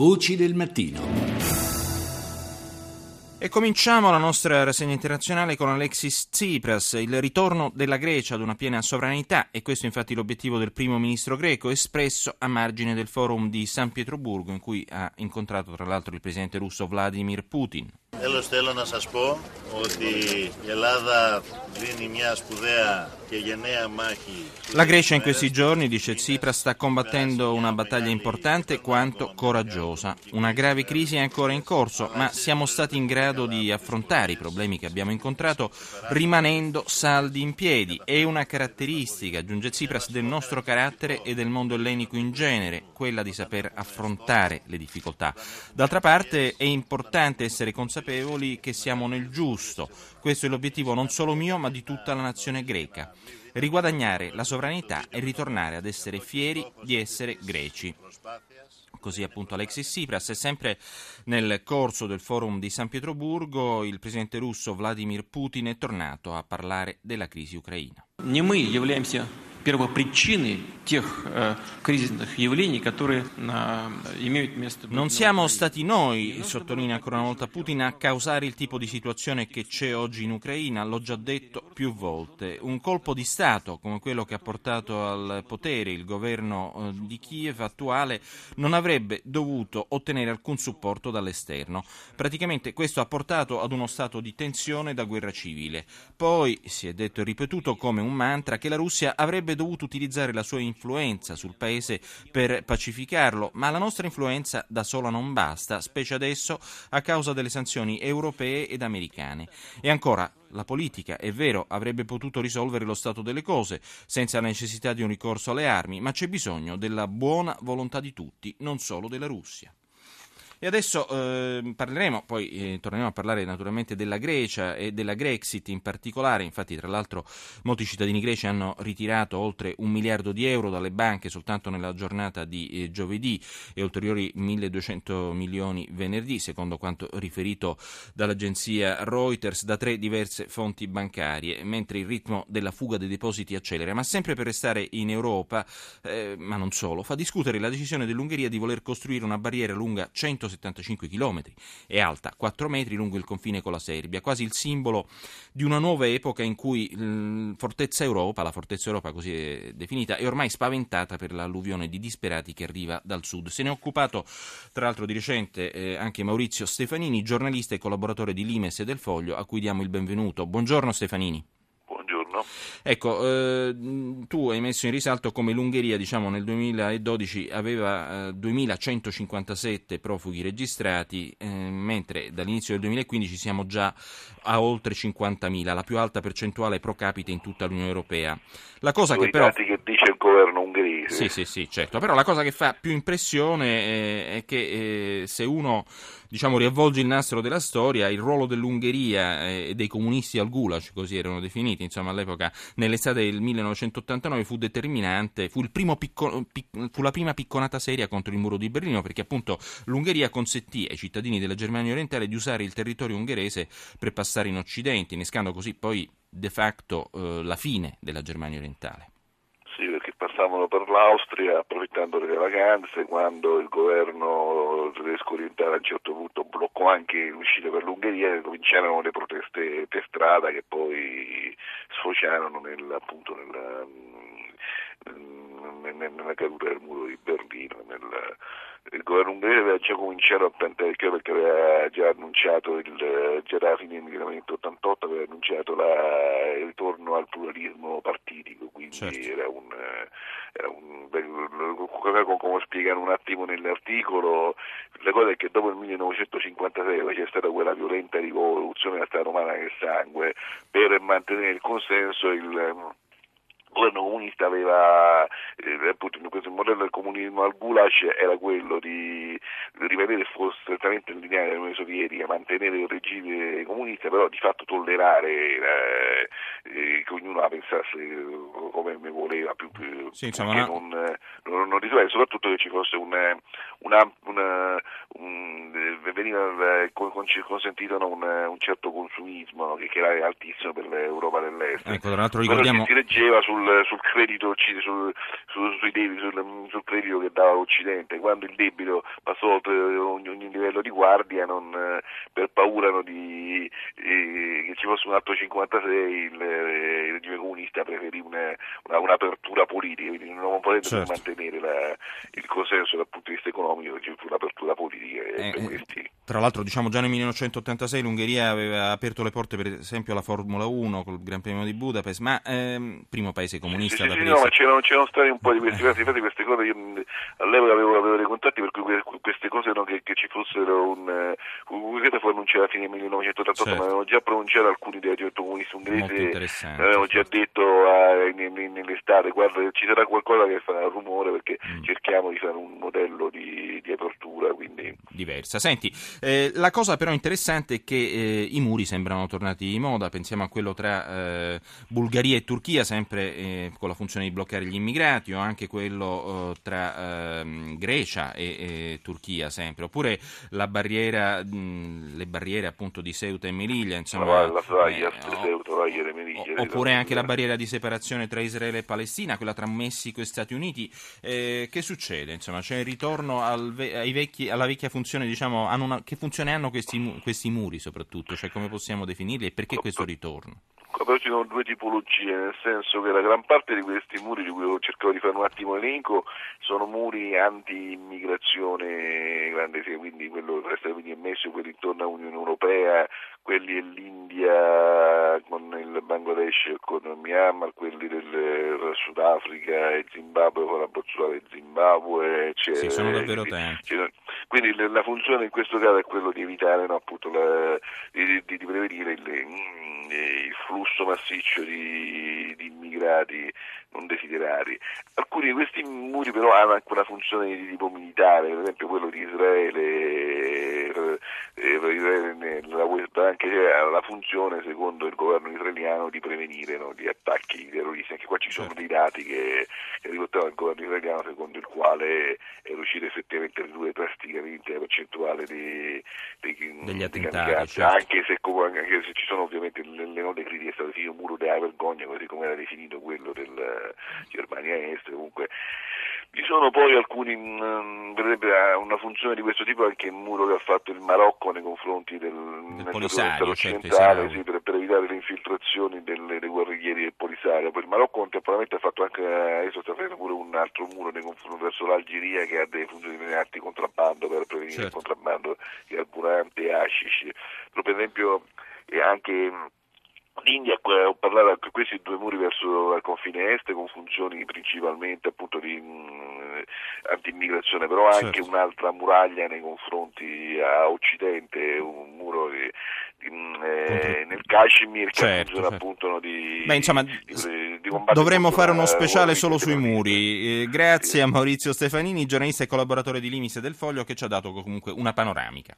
Voci del mattino. E cominciamo la nostra rassegna internazionale con Alexis Tsipras, il ritorno della Grecia ad una piena sovranità e questo infatti l'obiettivo del primo ministro greco espresso a margine del forum di San Pietroburgo in cui ha incontrato tra l'altro il presidente russo Vladimir Putin. Τέλος θέλω να σας πω ότι η Ελλάδα δίνει μια σπουδαία και γενναία μάχη. La Grecia in questi giorni, dice Tsipras, sta combattendo una battaglia importante quanto coraggiosa. Una grave crisi è ancora in corso, ma siamo stati in grado di affrontare i problemi che abbiamo incontrato rimanendo saldi in piedi. È una caratteristica, aggiunge Tsipras, del nostro carattere e del mondo ellenico in genere, quella di saper affrontare le difficoltà. D'altra parte è importante essere consapevoli consapevoli che siamo nel giusto. Questo è l'obiettivo non solo mio, ma di tutta la nazione greca. Riguadagnare la sovranità e ritornare ad essere fieri di essere greci. Così appunto Alexis Tsipras e sempre nel corso del forum di San Pietroburgo il presidente russo Vladimir Putin è tornato a parlare della crisi ucraina. Не мы являемся non siamo stati noi, sottolinea ancora una volta Putin, a causare il tipo di situazione che c'è oggi in Ucraina, l'ho già detto più volte. Un colpo di Stato come quello che ha portato al potere il governo eh, di Kiev attuale non avrebbe dovuto ottenere alcun supporto dall'esterno. Praticamente questo ha portato ad uno stato di tensione da guerra civile. Poi si è detto e ripetuto come un mantra che la Russia avrebbe avrebbe dovuto utilizzare la sua influenza sul paese per pacificarlo, ma la nostra influenza da sola non basta, specie adesso a causa delle sanzioni europee ed americane. E ancora, la politica, è vero, avrebbe potuto risolvere lo stato delle cose senza la necessità di un ricorso alle armi, ma c'è bisogno della buona volontà di tutti, non solo della Russia. E adesso eh, parleremo, poi eh, torneremo a parlare naturalmente della Grecia e della Grexit in particolare. Infatti, tra l'altro, molti cittadini greci hanno ritirato oltre un miliardo di euro dalle banche soltanto nella giornata di eh, giovedì e ulteriori 1200 milioni venerdì, secondo quanto riferito dall'agenzia Reuters da tre diverse fonti bancarie, mentre il ritmo della fuga dei depositi accelera. Ma sempre per restare in Europa, eh, ma non solo, fa discutere la decisione dell'Ungheria di voler costruire una barriera lunga 100 175 km e alta 4 metri lungo il confine con la Serbia, quasi il simbolo di una nuova epoca in cui mm, Fortezza Europa, la Fortezza Europa così è definita, è ormai spaventata per l'alluvione di disperati che arriva dal sud. Se ne è occupato tra l'altro di recente eh, anche Maurizio Stefanini, giornalista e collaboratore di Limes e del Foglio, a cui diamo il benvenuto. Buongiorno Stefanini. Ecco, eh, tu hai messo in risalto come l'Ungheria diciamo, nel 2012 aveva eh, 2157 profughi registrati, eh, mentre dall'inizio del 2015 siamo già a oltre 50.000, la più alta percentuale pro capite in tutta l'Unione Europea. La cosa che però... che dice il governo ungherese. Sì, sì, sì, certo. Però la cosa che fa più impressione eh, è che eh, se uno diciamo, riavvolge il nastro della storia, il ruolo dell'Ungheria eh, e dei comunisti al Gulag, così erano definiti, insomma, all'epoca, nell'estate del 1989 fu determinante, fu, picco, pic, fu, la prima picconata seria contro il muro di Berlino, perché appunto l'Ungheria consentì ai cittadini della Germania orientale di usare il territorio ungherese per passare in Occidente, innescando così poi de facto eh, la fine della Germania orientale passavano per l'Austria approfittando delle vacanze quando il governo tedesco orientale a un certo punto bloccò anche l'uscita per l'Ungheria e cominciarono le proteste per strada che poi sfociarono nel, appunto nella, nella caduta del muro di Berlino. Nel, il governo ungherese aveva già cominciato a il perché aveva già annunciato il, già dalla fine del 1988 aveva annunciato la, il ritorno al pluralismo partitico, quindi certo. era un come spiegano un attimo nell'articolo, la cosa è che dopo il 1956 c'è stata quella violenta rivoluzione della strada romana nel sangue, per mantenere il consenso il il governo comunista aveva eh, appunto questo modello del comunismo al Gulag era quello di fosse strettamente in linea dell'Unione Sovietica, mantenere il regime comunista, però di fatto tollerare eh, eh, che ognuno la pensasse come voleva, più, più sì, insomma, no. non, non, non risolvere, soprattutto che ci fosse un, una, una, un, veniva eh, consentito un, un, certo consumismo che, era altissimo per l'Europa dell'Est. Ecco, tra l'altro ricordiamo... si reggeva sul, sul credito sul, sul, sul, credito che dava l'Occidente, quando il debito passò oltre ogni, ogni livello di guardia non, per paura no, di, eh, che ci fosse un atto 56 il, eh, il regime comunista preferì una, una, un'apertura politica, quindi non potendo certo. mantenere la, il consenso dal punto di vista economico, ci fu un'apertura politica. Eh, eh, tra l'altro diciamo già nel 1986 l'Ungheria aveva aperto le porte per esempio alla Formula 1 col Gran Premio di Budapest, ma ehm, primo paese comunista sì, sì, sì, no, ma c'erano, c'erano stati un po' di questi casi, infatti queste cose io all'epoca avevo, avevo dei contatti per cui queste cose no, che, che, ci fossero un, un fu annunciato a fine 1988 certo. ma avevano già pronunciato alcuni dei dirigenti comunisti inglesi avevano già detto eh, nell'estate guarda ci sarà qualcosa che fa rumore perché mm. cerchiamo di fare un modello di, di. Diversa senti eh, la cosa però interessante è che eh, i muri sembrano tornati in moda pensiamo a quello tra eh, Bulgaria e Turchia sempre eh, con la funzione di bloccare gli immigrati o anche quello eh, tra ehm, Grecia e, e, Turchia sempre oppure la barriera mh, le barriere appunto di Ceuta e Melilla insomma, la, la Fraglia, Ceuta, Fraglia, Melilla, oppure anche la barriera di separazione tra Israele e Palestina, quella tra Messico e Stati Uniti. Eh, che succede? Insomma, c'è il ritorno al ve- vecchi, alla vecchia funzione, diciamo, una, che funzione hanno questi, questi muri soprattutto? Cioè, come possiamo definirli e perché questo ritorno? Però ci sono due tipologie, nel senso che la gran parte di questi muri, di cui ho cercato di fare un attimo elenco, sono muri anti-immigrazione grande, quindi quello tra Stati Uniti e Messico, quelli intorno all'Unione Europea, quelli dell'India con il Bangladesh e con il Myanmar, quelli del Sudafrica e Zimbabwe con la Botswana e Zimbabwe, eccetera. Sì, sono davvero tanti. Quindi la funzione in questo caso è quello di evitare no, appunto, la, di, di, di, prevenire il, il, flusso massiccio di, di immigrati non desiderati. Alcuni di questi muri però hanno anche una funzione di tipo militare, per esempio quello di Israele, eh, Bank ha la funzione, secondo il governo israeliano, di prevenire no, gli attacchi terroristi. Anche qua ci sono certo. dei dati che, che riportava il governo israeliano, secondo il quale è riuscito effettivamente a ridurre drasticamente la percentuale dei, dei, degli attentati, certo. anche, se, anche, se, ci sono ovviamente le, le note critiche, è stato definito un muro della vergogna, così come era definito quello del Germania Est, comunque vi sono poi alcuni, mh, vedrebbe una funzione di questo tipo anche il muro che ha fatto il Marocco nei confronti del, del Polisario, certo, sì, per, per, evitare le infiltrazioni delle, dei guerriglieri del Polisario. Poi il Marocco contemporaneamente ha fatto anche, adesso sta facendo pure un altro muro nei confronti verso l'Algeria che ha delle funzioni di atti contrabbando per prevenire certo. il contrabbando di carburante e hashish. Però per esempio anche L'India parlato anche questi due muri verso il confine est con funzioni principalmente appunto di mh, anti-immigrazione, però anche certo. un'altra muraglia nei confronti a occidente, un muro che, di, eh, nel Kashmir che certo, certo. appunto no, di, Beh, insomma, di, di dovremmo fare uno speciale solo sui muri. Eh, grazie sì. a Maurizio Stefanini, giornalista e collaboratore di Limis e del Foglio che ci ha dato comunque una panoramica.